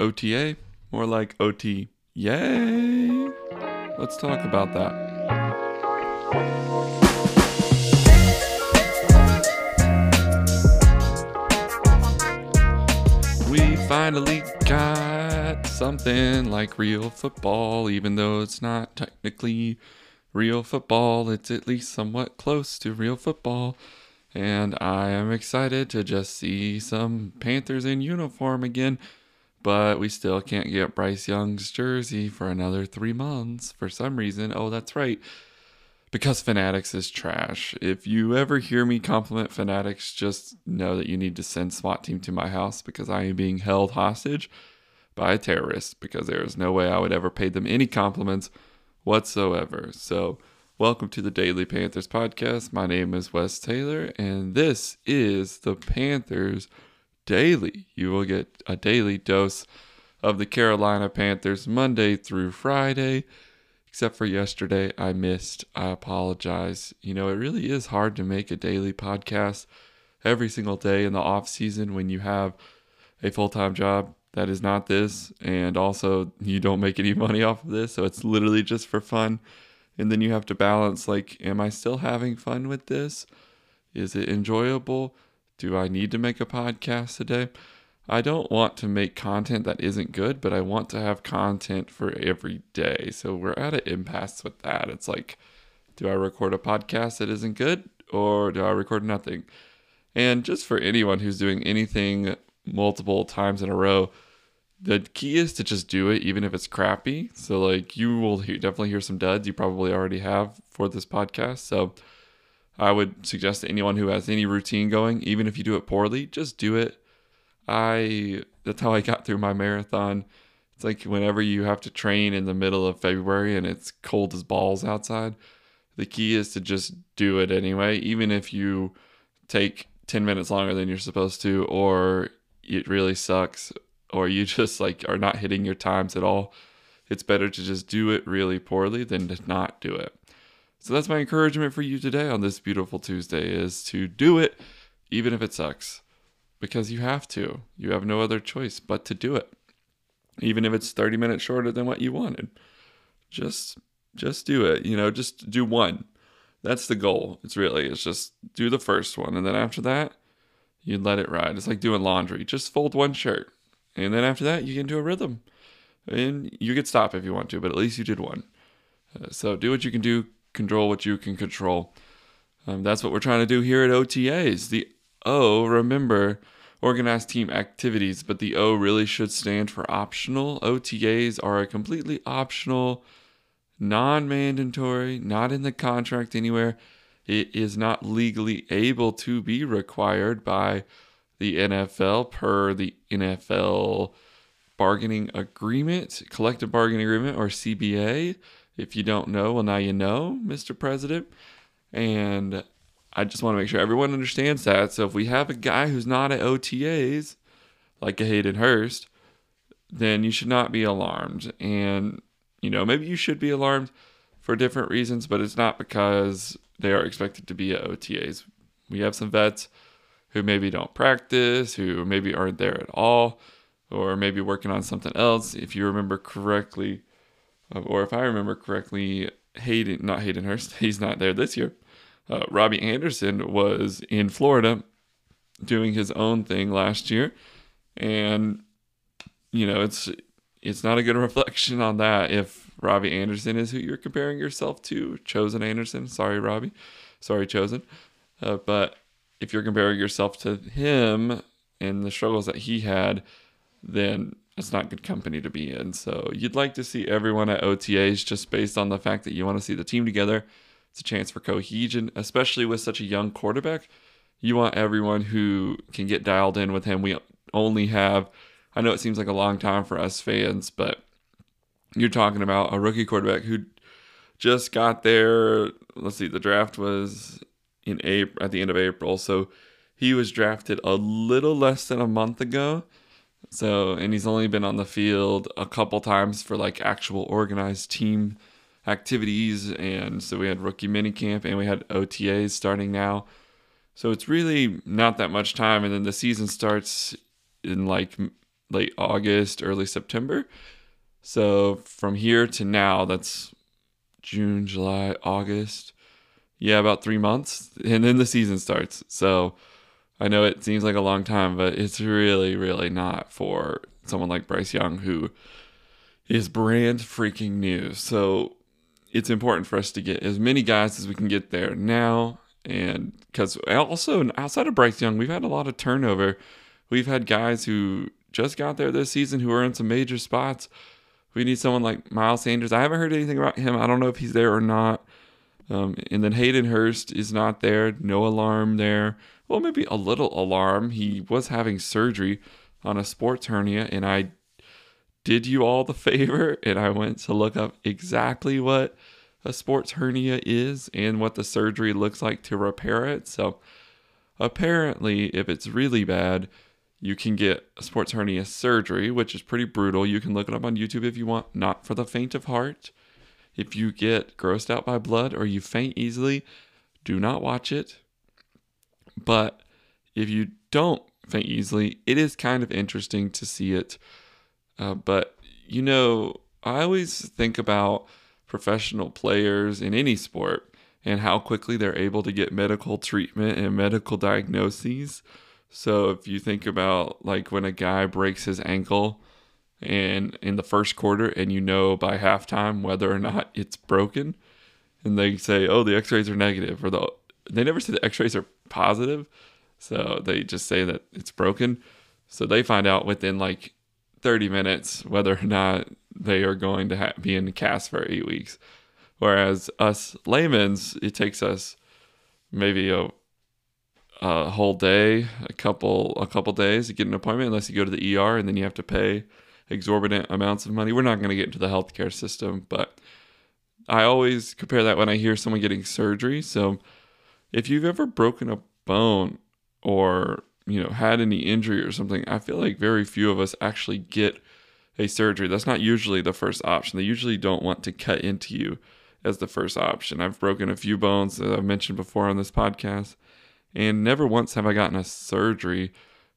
OTA? More like OT. Yay! Let's talk about that. We finally got something like real football, even though it's not technically real football. It's at least somewhat close to real football. And I am excited to just see some Panthers in uniform again. But we still can't get Bryce Young's jersey for another three months for some reason. Oh, that's right. Because Fanatics is trash. If you ever hear me compliment Fanatics, just know that you need to send SWAT team to my house because I am being held hostage by a terrorist because there is no way I would ever pay them any compliments whatsoever. So, welcome to the Daily Panthers podcast. My name is Wes Taylor, and this is the Panthers Daily. You will get a daily dose of the Carolina Panthers Monday through Friday. Except for yesterday, I missed. I apologize. You know, it really is hard to make a daily podcast every single day in the off season when you have a full time job that is not this, and also you don't make any money off of this, so it's literally just for fun. And then you have to balance like, am I still having fun with this? Is it enjoyable? Do I need to make a podcast today? I don't want to make content that isn't good, but I want to have content for every day. So we're at an impasse with that. It's like, do I record a podcast that isn't good or do I record nothing? And just for anyone who's doing anything multiple times in a row, the key is to just do it, even if it's crappy. So, like, you will hear, definitely hear some duds. You probably already have for this podcast. So, I would suggest to anyone who has any routine going, even if you do it poorly, just do it I that's how I got through my marathon. It's like whenever you have to train in the middle of February and it's cold as balls outside, the key is to just do it anyway, even if you take 10 minutes longer than you're supposed to or it really sucks or you just like are not hitting your times at all. It's better to just do it really poorly than to not do it. So that's my encouragement for you today on this beautiful Tuesday is to do it even if it sucks because you have to. You have no other choice but to do it. Even if it's 30 minutes shorter than what you wanted. Just just do it, you know, just do one. That's the goal. It's really it's just do the first one and then after that you let it ride. It's like doing laundry. Just fold one shirt. And then after that you get into a rhythm. And you could stop if you want to, but at least you did one. Uh, so do what you can do, control what you can control. Um, that's what we're trying to do here at OTAs. The O, remember, organized team activities, but the O really should stand for optional. OTAs are a completely optional, non mandatory, not in the contract anywhere. It is not legally able to be required by the NFL per the NFL bargaining agreement, collective bargaining agreement, or CBA. If you don't know, well, now you know, Mr. President. And I just want to make sure everyone understands that. So if we have a guy who's not at OTAs, like a Hayden Hurst, then you should not be alarmed. And, you know, maybe you should be alarmed for different reasons, but it's not because they are expected to be at OTAs. We have some vets who maybe don't practice, who maybe aren't there at all, or maybe working on something else. If you remember correctly, or if I remember correctly, Hayden, not Hayden Hurst, he's not there this year. Uh, Robbie Anderson was in Florida doing his own thing last year, and you know it's it's not a good reflection on that if Robbie Anderson is who you're comparing yourself to. Chosen Anderson, sorry Robbie, sorry Chosen, uh, but if you're comparing yourself to him and the struggles that he had, then it's not good company to be in. So you'd like to see everyone at OTAs just based on the fact that you want to see the team together it's a chance for cohesion, especially with such a young quarterback. You want everyone who can get dialed in with him. We only have, I know it seems like a long time for us fans, but you're talking about a rookie quarterback who just got there. Let's see, the draft was in April, at the end of April. So he was drafted a little less than a month ago. So, and he's only been on the field a couple times for like actual organized team activities. And so we had rookie minicamp and we had OTAs starting now. So it's really not that much time. And then the season starts in like late August, early September. So from here to now, that's June, July, August. Yeah, about three months. And then the season starts. So I know it seems like a long time, but it's really, really not for someone like Bryce Young who is brand freaking new. So it's important for us to get as many guys as we can get there now. And because also outside of Bryce Young, we've had a lot of turnover. We've had guys who just got there this season who are in some major spots. We need someone like Miles Sanders. I haven't heard anything about him. I don't know if he's there or not. Um, and then Hayden Hurst is not there. No alarm there. Well, maybe a little alarm. He was having surgery on a sports hernia, and I did you all the favor and I went to look up exactly what a sports hernia is and what the surgery looks like to repair it. So, apparently, if it's really bad, you can get a sports hernia surgery, which is pretty brutal. You can look it up on YouTube if you want, not for the faint of heart. If you get grossed out by blood or you faint easily, do not watch it. But if you don't faint easily, it is kind of interesting to see it. Uh, but, you know, I always think about professional players in any sport and how quickly they're able to get medical treatment and medical diagnoses. So if you think about like when a guy breaks his ankle and in the first quarter and you know by halftime whether or not it's broken and they say, "Oh, the x-rays are negative," or the they never say the x-rays are positive. So they just say that it's broken. So they find out within like 30 minutes whether or not they are going to ha- be in the cast for eight weeks. Whereas us laymen's, it takes us maybe a, a whole day, a couple a couple days to get an appointment, unless you go to the ER and then you have to pay exorbitant amounts of money. We're not going to get into the healthcare system, but I always compare that when I hear someone getting surgery. So if you've ever broken a bone or you know had any injury or something, I feel like very few of us actually get a surgery. That's not usually the first option. They usually don't want to cut into you as the first option. I've broken a few bones that I've mentioned before on this podcast, and never once have I gotten a surgery.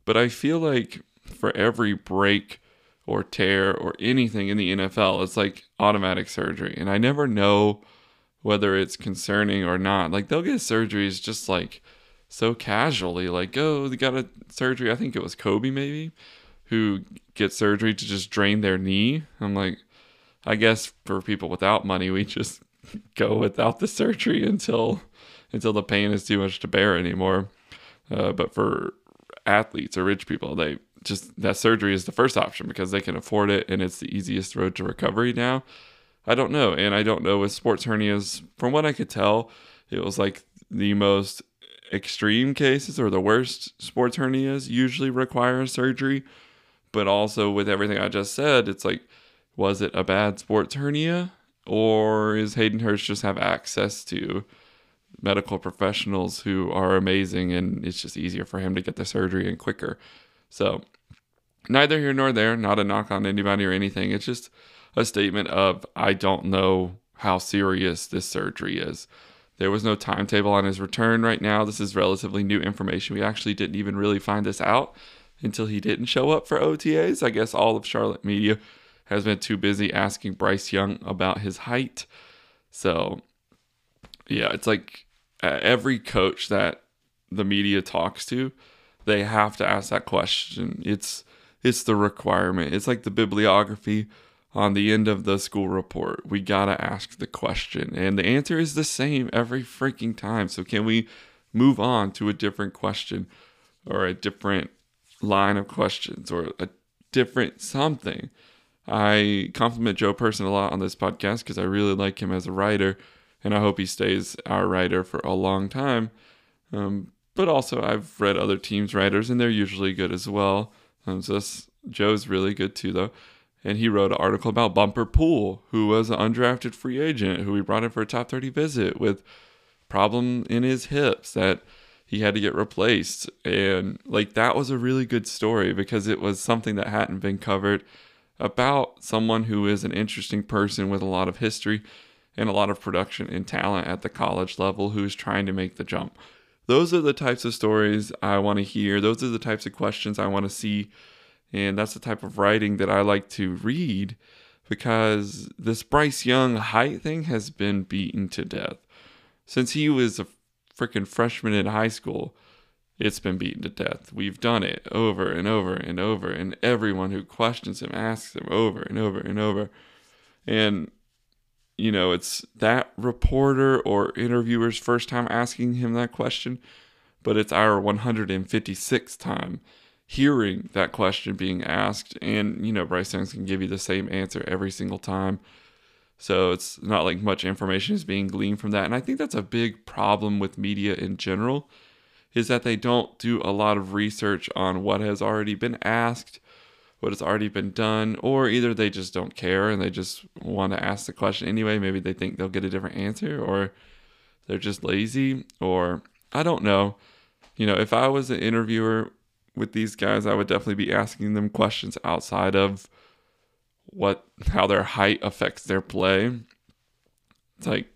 But I feel like for every break or tear or anything in the NFL, it's like automatic surgery. And I never know whether it's concerning or not. Like they'll get surgeries just like so casually, like, oh, they got a surgery. I think it was Kobe maybe, who gets surgery to just drain their knee. I'm like, I guess for people without money, we just go without the surgery until until the pain is too much to bear anymore. Uh, but for athletes or rich people, they just that surgery is the first option because they can afford it and it's the easiest road to recovery now. I don't know, and I don't know with sports hernias. From what I could tell, it was like the most extreme cases or the worst sports hernias usually require surgery. But also, with everything I just said, it's like, was it a bad sports hernia? Or is Hayden Hurst just have access to medical professionals who are amazing and it's just easier for him to get the surgery and quicker? So, neither here nor there, not a knock on anybody or anything. It's just a statement of, I don't know how serious this surgery is. There was no timetable on his return right now. This is relatively new information. We actually didn't even really find this out until he didn't show up for OTAs. I guess all of Charlotte media has been too busy asking Bryce Young about his height. So, yeah, it's like uh, every coach that the media talks to, they have to ask that question. It's it's the requirement. It's like the bibliography on the end of the school report. We got to ask the question. And the answer is the same every freaking time. So, can we move on to a different question or a different line of questions or a different something? I compliment Joe Person a lot on this podcast because I really like him as a writer. And I hope he stays our writer for a long time. Um, but also, I've read other teams' writers, and they're usually good as well. Um, so Joe's really good too, though and he wrote an article about Bumper Pool, who was an undrafted free agent who we brought in for a top 30 visit with problem in his hips that he had to get replaced. And like that was a really good story because it was something that hadn't been covered about someone who is an interesting person with a lot of history and a lot of production and talent at the college level who's trying to make the jump. Those are the types of stories I want to hear. Those are the types of questions I want to see And that's the type of writing that I like to read because this Bryce Young height thing has been beaten to death. Since he was a freaking freshman in high school, it's been beaten to death. We've done it over and over and over, and everyone who questions him asks him over and over and over. And, you know, it's that reporter or interviewer's first time asking him that question, but it's our 156th time hearing that question being asked. And, you know, Bryce Young's can give you the same answer every single time. So it's not like much information is being gleaned from that. And I think that's a big problem with media in general is that they don't do a lot of research on what has already been asked, what has already been done, or either they just don't care and they just want to ask the question anyway. Maybe they think they'll get a different answer, or they're just lazy, or I don't know. You know, if I was an interviewer with these guys, I would definitely be asking them questions outside of what how their height affects their play. It's like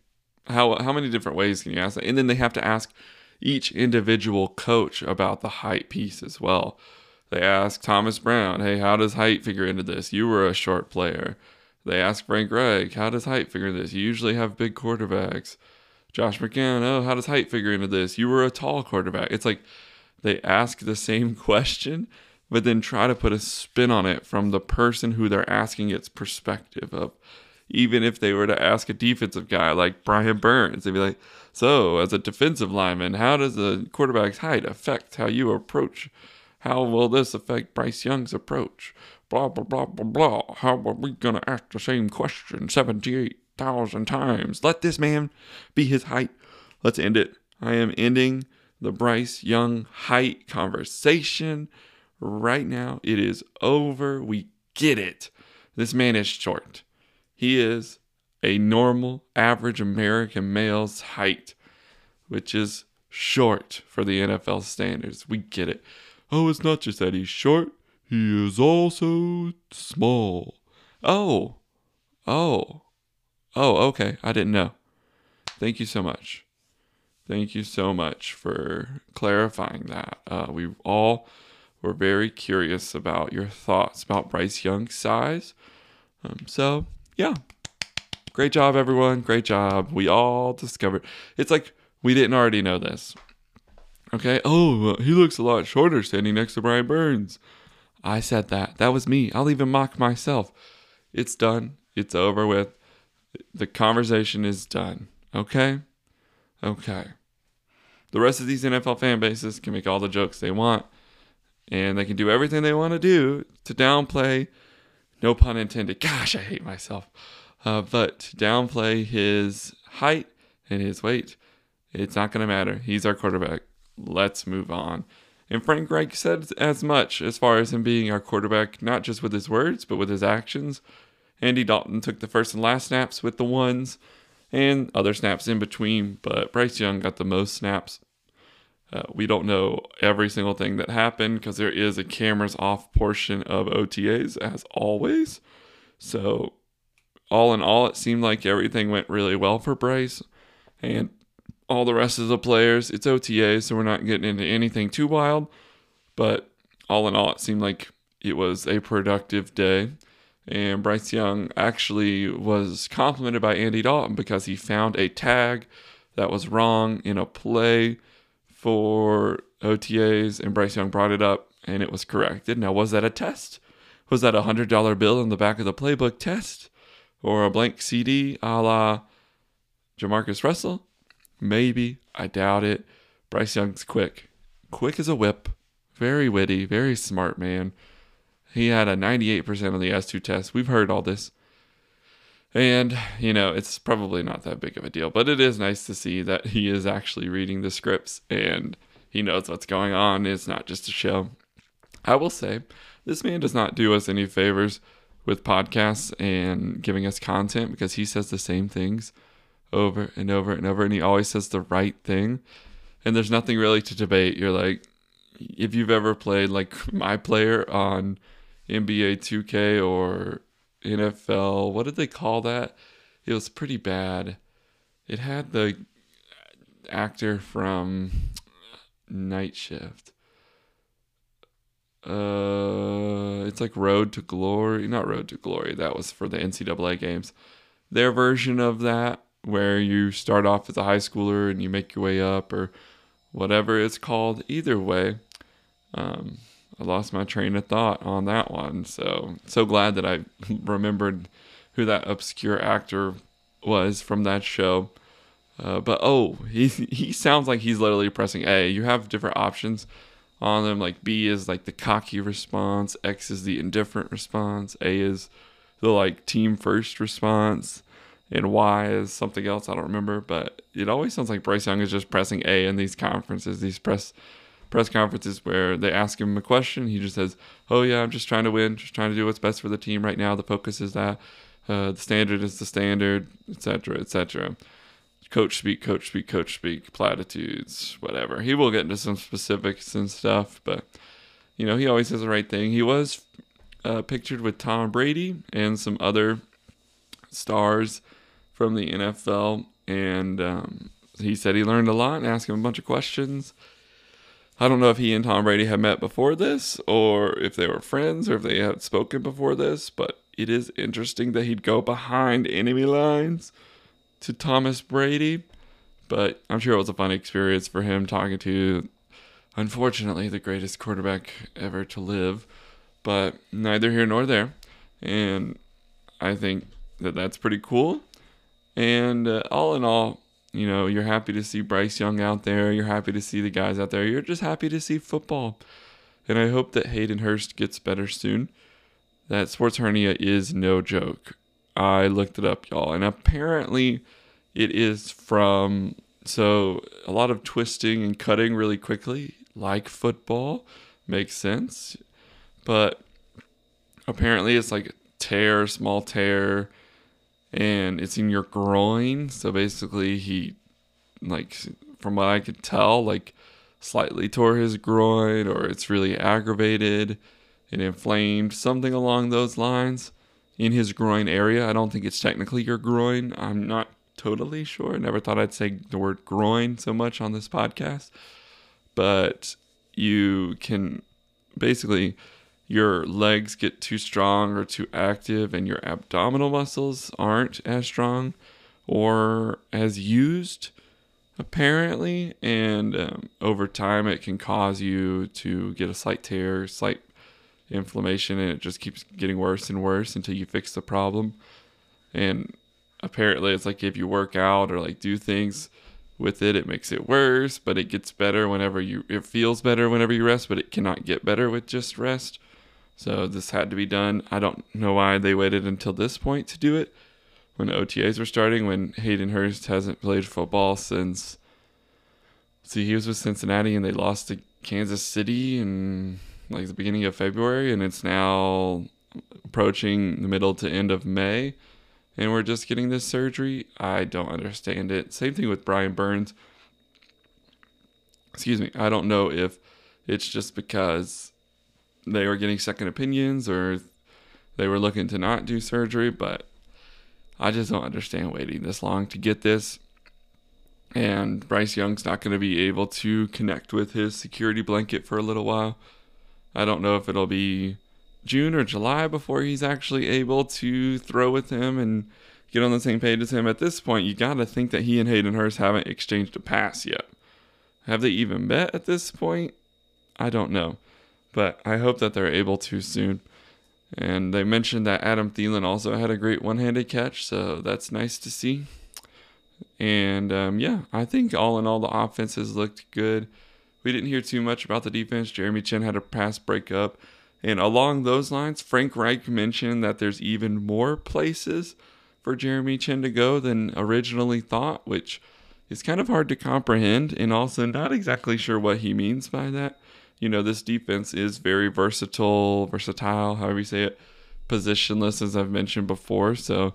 how how many different ways can you ask that? And then they have to ask each individual coach about the height piece as well. They ask Thomas Brown, "Hey, how does height figure into this? You were a short player." They ask Frank Reich, "How does height figure into this? You usually have big quarterbacks." Josh McCown, "Oh, how does height figure into this? You were a tall quarterback." It's like they ask the same question, but then try to put a spin on it from the person who they're asking its perspective of. Even if they were to ask a defensive guy like Brian Burns, they'd be like, So, as a defensive lineman, how does the quarterback's height affect how you approach? How will this affect Bryce Young's approach? Blah, blah, blah, blah, blah. How are we going to ask the same question 78,000 times? Let this man be his height. Let's end it. I am ending the Bryce Young height conversation right now. It is over. We get it. This man is short. He is a normal, average American male's height, which is short for the NFL standards. We get it. Oh, it's not just that he's short, he is also small. Oh, oh, oh, okay. I didn't know. Thank you so much. Thank you so much for clarifying that. Uh, we all were very curious about your thoughts about Bryce Young's size. Um, so, yeah. Great job, everyone. Great job. We all discovered. It's like we didn't already know this. Okay. Oh, he looks a lot shorter standing next to Brian Burns. I said that. That was me. I'll even mock myself. It's done. It's over with. The conversation is done. Okay? Okay. The rest of these NFL fan bases can make all the jokes they want, and they can do everything they want to do to downplay, no pun intended. Gosh, I hate myself. Uh, but to downplay his height and his weight, it's not going to matter. He's our quarterback. Let's move on. And Frank Reich said as much as far as him being our quarterback, not just with his words, but with his actions. Andy Dalton took the first and last snaps with the ones and other snaps in between, but Bryce Young got the most snaps. Uh, we don't know every single thing that happened because there is a cameras off portion of OTAs as always. So, all in all, it seemed like everything went really well for Bryce and all the rest of the players. It's OTA, so we're not getting into anything too wild. But all in all, it seemed like it was a productive day. And Bryce Young actually was complimented by Andy Dalton because he found a tag that was wrong in a play for OTAs, and Bryce Young brought it up and it was corrected. Now, was that a test? Was that a $100 bill in the back of the playbook test? Or a blank CD a la Jamarcus Russell? Maybe. I doubt it. Bryce Young's quick. Quick as a whip. Very witty. Very smart man. He had a 98% on the S2 test. We've heard all this. And, you know, it's probably not that big of a deal, but it is nice to see that he is actually reading the scripts and he knows what's going on. It's not just a show. I will say, this man does not do us any favors with podcasts and giving us content because he says the same things over and over and over, and he always says the right thing. And there's nothing really to debate. You're like, if you've ever played like my player on NBA 2K or NFL, what did they call that? It was pretty bad. It had the actor from Night Shift. uh, it's like Road to Glory, not Road to Glory. That was for the NCAA games. Their version of that, where you start off as a high schooler and you make your way up, or whatever it's called. Either way, um, I lost my train of thought on that one. So so glad that I remembered who that obscure actor was from that show. Uh, but oh, he he sounds like he's literally pressing A. You have different options on them. Like B is like the cocky response, X is the indifferent response, A is the like team first response, and Y is something else I don't remember. But it always sounds like Bryce Young is just pressing A in these conferences, these press press conferences where they ask him a question, he just says, "Oh yeah, I'm just trying to win, just trying to do what's best for the team right now. The focus is that." Uh, the standard is the standard, etc., etc coach speak, coach speak, coach speak, platitudes, whatever. He will get into some specifics and stuff, but you know, he always says the right thing. He was uh, pictured with Tom Brady and some other stars from the NFL, and um, he said he learned a lot and asked him a bunch of questions. I don't know if he and Tom Brady had met before this, or if they were friends, or if they had spoken before this, but it is interesting that he'd go behind enemy lines to Thomas Brady, but I'm sure it was a fun experience for him talking to, unfortunately, the greatest quarterback ever to live. But neither here nor there. And I think that that's pretty cool. And uh, all in all, you know, you're happy to see Bryce Young out there. You're happy to see the guys out there. You're just happy to see football. And I hope that Hayden Hurst gets better soon. That sports hernia is no joke. I looked it up, y'all, and apparently it is from so a lot of twisting and cutting really quickly, like football, makes sense. But apparently it's like tear, small tear, and it's in your groin. So basically he like from what I could tell, like slightly tore his groin or it's really aggravated and inflamed, something along those lines in his groin area. I don't think it's technically your groin. I'm not totally sure. I never thought I'd say the word groin so much on this podcast. But you can basically your legs get too strong or too active and your abdominal muscles aren't as strong or as used apparently and um, over time it can cause you to get a slight tear slight inflammation and it just keeps getting worse and worse until you fix the problem. And apparently it's like if you work out or like do things with it, it makes it worse, but it gets better whenever you it feels better whenever you rest, but it cannot get better with just rest. So this had to be done. I don't know why they waited until this point to do it when OTAs were starting when Hayden Hurst hasn't played football since see he was with Cincinnati and they lost to Kansas City in like the beginning of February, and it's now approaching the middle to end of May, and we're just getting this surgery. I don't understand it. Same thing with Brian Burns. Excuse me. I don't know if it's just because they were getting second opinions or they were looking to not do surgery, but I just don't understand waiting this long to get this. And Bryce Young's not going to be able to connect with his security blanket for a little while. I don't know if it'll be June or July before he's actually able to throw with him and get on the same page as him. At this point, you got to think that he and Hayden Hurst haven't exchanged a pass yet. Have they even met at this point? I don't know. But I hope that they're able to soon. And they mentioned that Adam Thielen also had a great one handed catch, so that's nice to see. And um, yeah, I think all in all, the offenses looked good. We didn't hear too much about the defense. Jeremy Chinn had a pass breakup. And along those lines, Frank Reich mentioned that there's even more places for Jeremy Chinn to go than originally thought, which is kind of hard to comprehend and also not exactly sure what he means by that. You know, this defense is very versatile, versatile, however you say it, positionless, as I've mentioned before. So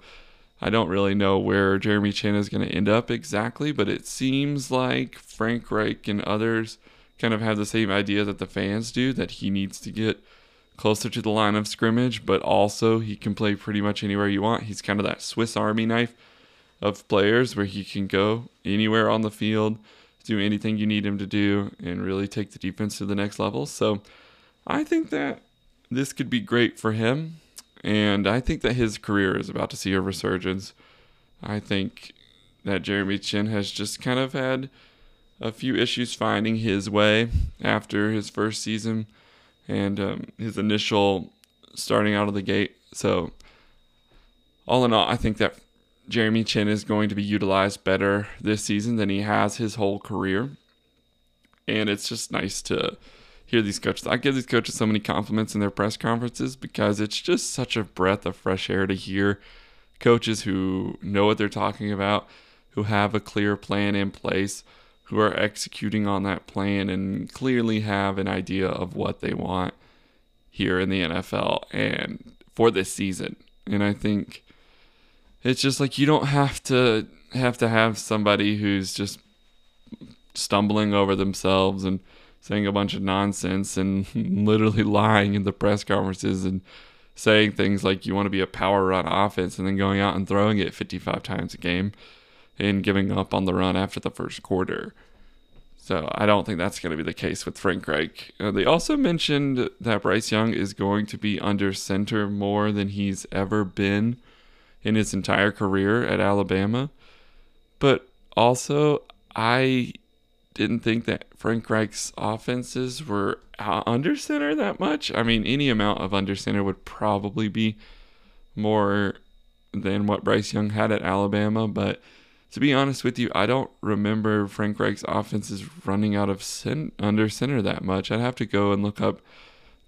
I don't really know where Jeremy Chinn is going to end up exactly, but it seems like Frank Reich and others kind of have the same idea that the fans do that he needs to get closer to the line of scrimmage, but also he can play pretty much anywhere you want. He's kind of that Swiss Army knife of players where he can go anywhere on the field, do anything you need him to do, and really take the defense to the next level. So I think that this could be great for him. And I think that his career is about to see a resurgence. I think that Jeremy Chinn has just kind of had a few issues finding his way after his first season and um, his initial starting out of the gate. So, all in all, I think that Jeremy Chinn is going to be utilized better this season than he has his whole career. And it's just nice to hear these coaches. I give these coaches so many compliments in their press conferences because it's just such a breath of fresh air to hear coaches who know what they're talking about, who have a clear plan in place, who are executing on that plan and clearly have an idea of what they want here in the NFL and for this season. And I think it's just like you don't have to have to have somebody who's just stumbling over themselves and saying a bunch of nonsense and literally lying in the press conferences and saying things like you want to be a power run offense and then going out and throwing it 55 times a game and giving up on the run after the first quarter. So I don't think that's going to be the case with Frank Reich. Uh, they also mentioned that Bryce Young is going to be under center more than he's ever been in his entire career at Alabama. But also, I didn't think that Frank Reich's offenses were under center that much. I mean, any amount of under center would probably be more than what Bryce Young had at Alabama. But to be honest with you, I don't remember Frank Reich's offenses running out of cent- under center that much. I'd have to go and look up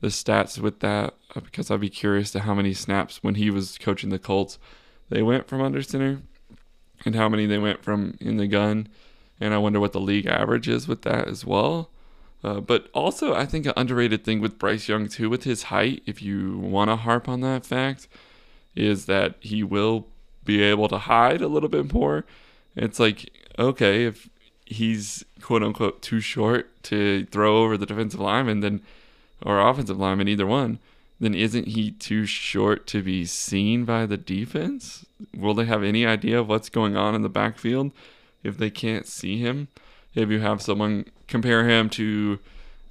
the stats with that uh, because I'd be curious to how many snaps when he was coaching the Colts they went from under center and how many they went from in the gun and I wonder what the league average is with that as well. Uh, but also, I think an underrated thing with Bryce Young too, with his height, if you want to harp on that fact, is that he will be able to hide a little bit more. It's like okay, if he's quote unquote too short to throw over the defensive lineman, then or offensive lineman, either one, then isn't he too short to be seen by the defense? Will they have any idea of what's going on in the backfield? if they can't see him. If you have someone compare him to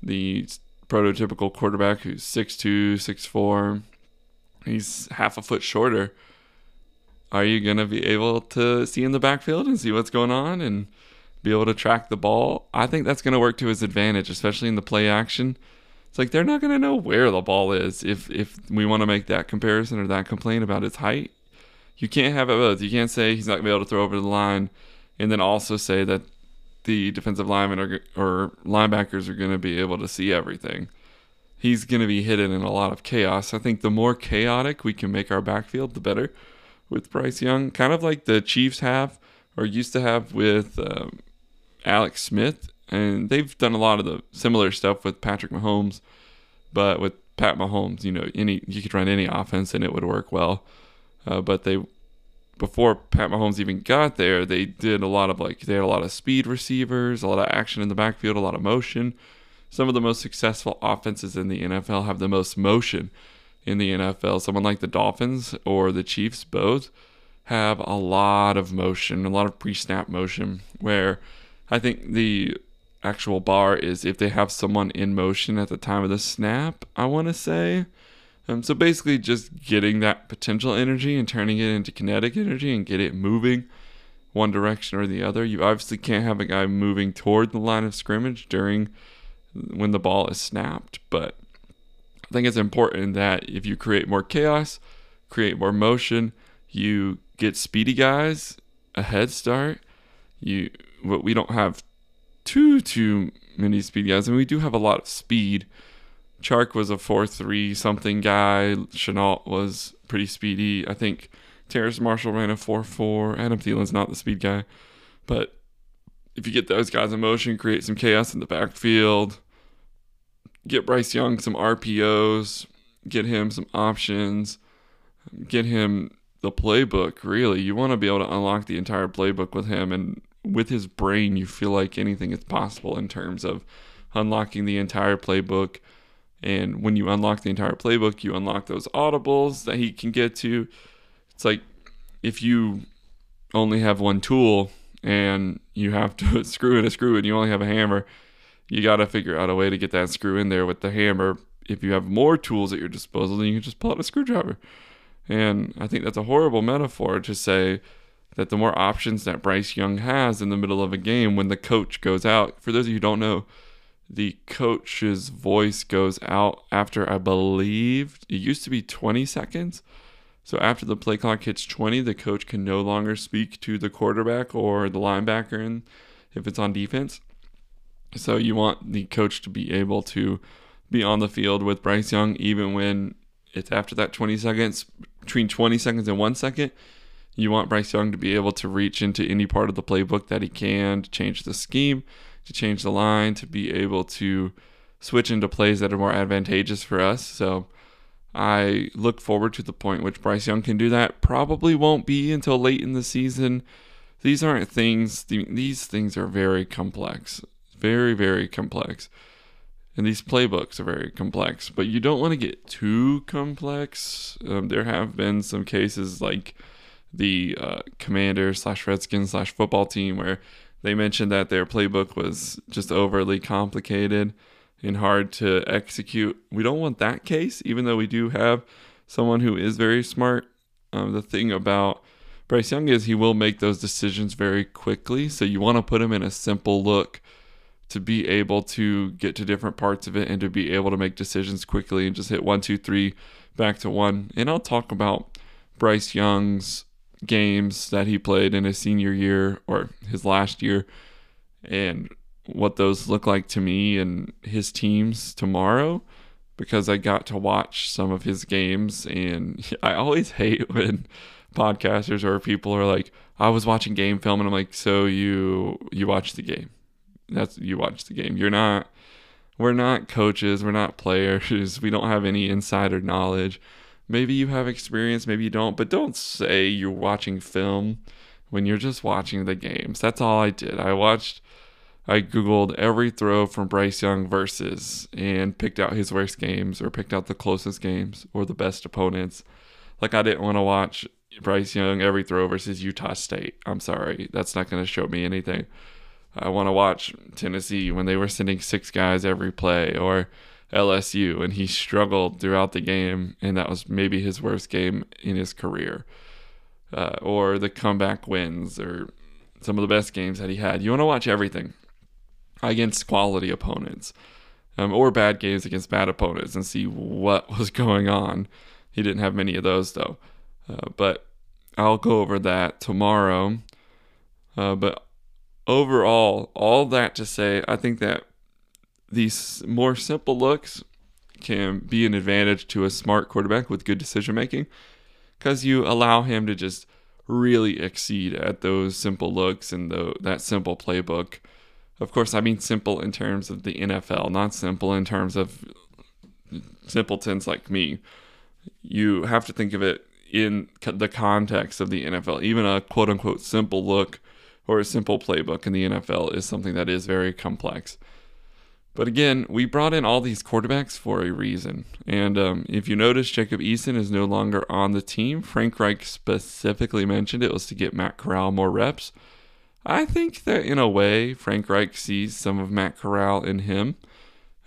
the prototypical quarterback who's 6'2, 6'4, he's half a foot shorter. Are you going to be able to see in the backfield and see what's going on and be able to track the ball? I think that's going to work to his advantage, especially in the play action. It's like they're not going to know where the ball is if if we want to make that comparison or that complaint about his height. You can't have it both. You can't say he's not going to be able to throw over the line and then also say that the defensive linemen are, or linebackers are going to be able to see everything. He's going to be hidden in a lot of chaos. I think the more chaotic we can make our backfield, the better with Bryce Young. Kind of like the Chiefs have or used to have with um, Alex Smith. And they've done a lot of the similar stuff with Patrick Mahomes. But with Pat Mahomes, you know, any you could run any offense and it would work well. Uh, but they before Pat Mahomes even got there, they did a lot of like they had a lot of speed receivers, a lot of action in the backfield, a lot of motion. Some of the most successful offenses in the NFL have the most motion in the NFL. Someone like the Dolphins or the Chiefs both have a lot of motion, a lot of pre-snap motion where I think the actual bar is if they have someone in motion at the time of the snap, I want to say um, so basically, just getting that potential energy and turning it into kinetic energy and get it moving one direction or the other. You obviously can't have a guy moving toward the line of scrimmage during when the ball is snapped, but I think it's important that if you create more chaos, create more motion, you get speedy guys a head start. You what we don't have too too many speed guys, and we do have a lot of speed Chark was a 4 3 something guy. Shenault was pretty speedy. I think Terrace Marshall ran a 4 4. Adam Thielen's not the speed guy. But if you get those guys in motion, create some chaos in the backfield, get Bryce Young some RPOs, get him some options, get him the playbook, really. You want to be able to unlock the entire playbook with him. And with his brain, you feel like anything is possible in terms of unlocking the entire playbook and when you unlock the entire playbook, you unlock those audibles that he can get to. It's like if you only have one tool and you have to screw in a screw and you only have a hammer, you got to figure out a way to get that screw in there with the hammer if you have more tools at your disposal, then you can just pull out a screwdriver. And I think that's a horrible metaphor to say that the more options that Bryce Young has in the middle of a game when the coach goes out, for those of you who don't know, the coach's voice goes out after I believe it used to be 20 seconds. So after the play clock hits 20, the coach can no longer speak to the quarterback or the linebacker and if it's on defense. So you want the coach to be able to be on the field with Bryce Young even when it's after that 20 seconds, between 20 seconds and 1 second. You want Bryce Young to be able to reach into any part of the playbook that he can to change the scheme to change the line, to be able to switch into plays that are more advantageous for us. So I look forward to the point which Bryce Young can do that. Probably won't be until late in the season. These aren't things, these things are very complex, very, very complex. And these playbooks are very complex, but you don't want to get too complex. Um, there have been some cases like the uh, commander slash Redskins slash football team where they mentioned that their playbook was just overly complicated and hard to execute. We don't want that case, even though we do have someone who is very smart. Um, the thing about Bryce Young is he will make those decisions very quickly. So you want to put him in a simple look to be able to get to different parts of it and to be able to make decisions quickly and just hit one, two, three, back to one. And I'll talk about Bryce Young's games that he played in his senior year or his last year and what those look like to me and his teams tomorrow because I got to watch some of his games and I always hate when podcasters or people are like I was watching game film and I'm like so you you watched the game. That's you watched the game. You're not we're not coaches. We're not players. We don't have any insider knowledge Maybe you have experience, maybe you don't, but don't say you're watching film when you're just watching the games. That's all I did. I watched, I Googled every throw from Bryce Young versus and picked out his worst games or picked out the closest games or the best opponents. Like, I didn't want to watch Bryce Young every throw versus Utah State. I'm sorry. That's not going to show me anything. I want to watch Tennessee when they were sending six guys every play or LSU, and he struggled throughout the game, and that was maybe his worst game in his career. Uh, or the comeback wins, or some of the best games that he had. You want to watch everything against quality opponents, um, or bad games against bad opponents, and see what was going on. He didn't have many of those though, uh, but I'll go over that tomorrow. Uh, but overall, all that to say, I think that these more simple looks can be an advantage to a smart quarterback with good decision making because you allow him to just really exceed at those simple looks and the, that simple playbook. Of course, I mean simple in terms of the NFL, not simple in terms of simpletons like me. You have to think of it in the context of the NFL. Even a quote unquote simple look or a simple playbook in the NFL is something that is very complex. But again, we brought in all these quarterbacks for a reason. And um, if you notice, Jacob Eason is no longer on the team. Frank Reich specifically mentioned it was to get Matt Corral more reps. I think that in a way, Frank Reich sees some of Matt Corral in him,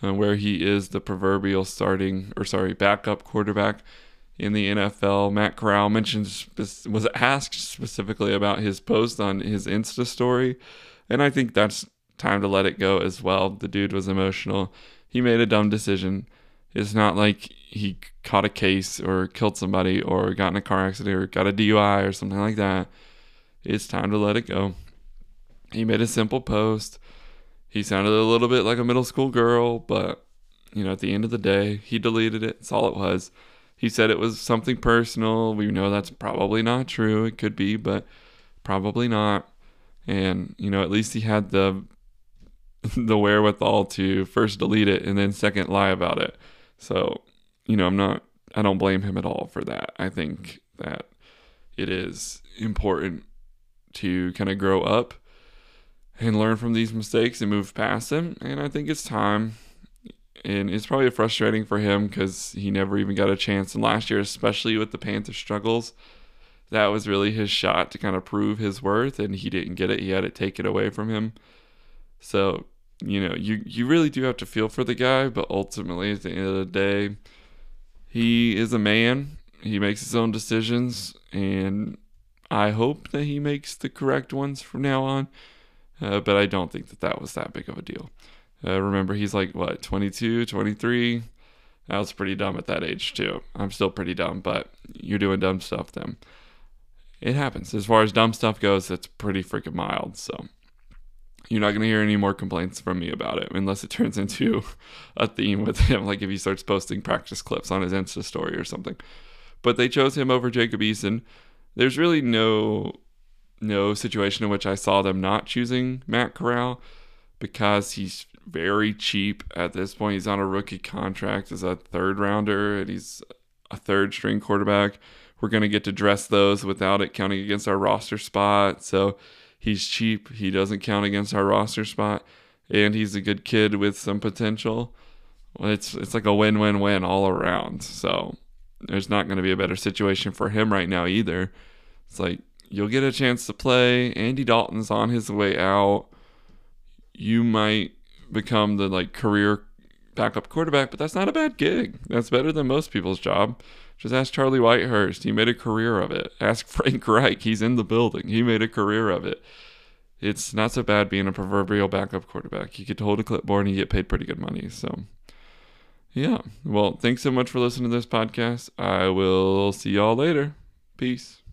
uh, where he is the proverbial starting, or sorry, backup quarterback in the NFL. Matt Corral mentioned was asked specifically about his post on his Insta story, and I think that's time to let it go as well. The dude was emotional. He made a dumb decision. It's not like he caught a case or killed somebody or got in a car accident or got a DUI or something like that. It's time to let it go. He made a simple post. He sounded a little bit like a middle school girl, but you know, at the end of the day, he deleted it. That's all it was. He said it was something personal. We know that's probably not true. It could be, but probably not. And, you know, at least he had the the wherewithal to first delete it and then second lie about it. So, you know, I'm not I don't blame him at all for that. I think that it is important to kind of grow up and learn from these mistakes and move past them. And I think it's time. And it's probably frustrating for him because he never even got a chance. And last year, especially with the Panther struggles, that was really his shot to kind of prove his worth. And he didn't get it. He had it taken away from him. So you know, you you really do have to feel for the guy, but ultimately at the end of the day, he is a man. He makes his own decisions, and I hope that he makes the correct ones from now on. Uh, but I don't think that that was that big of a deal. Uh, remember, he's like, what, 22, 23? I was pretty dumb at that age, too. I'm still pretty dumb, but you're doing dumb stuff then. It happens. As far as dumb stuff goes, it's pretty freaking mild. So you're not going to hear any more complaints from me about it unless it turns into a theme with him, like if he starts posting practice clips on his Insta story or something. But they chose him over Jacob Eason. There's really no no situation in which I saw them not choosing Matt Corral because he's very cheap at this point. He's on a rookie contract as a third rounder and he's a third string quarterback. We're going to get to dress those without it counting against our roster spot. So he's cheap. He doesn't count against our roster spot. And he's a good kid with some potential. It's it's like a win-win-win all around. So there's not going to be a better situation for him right now either. It's like you'll get a chance to play. Andy Dalton's on his way out. You might become the like career backup quarterback, but that's not a bad gig. That's better than most people's job. Just ask Charlie Whitehurst. He made a career of it. Ask Frank Reich. He's in the building. He made a career of it. It's not so bad being a proverbial backup quarterback. You get to hold a clipboard and you get paid pretty good money. So, yeah. Well, thanks so much for listening to this podcast. I will see y'all later. Peace.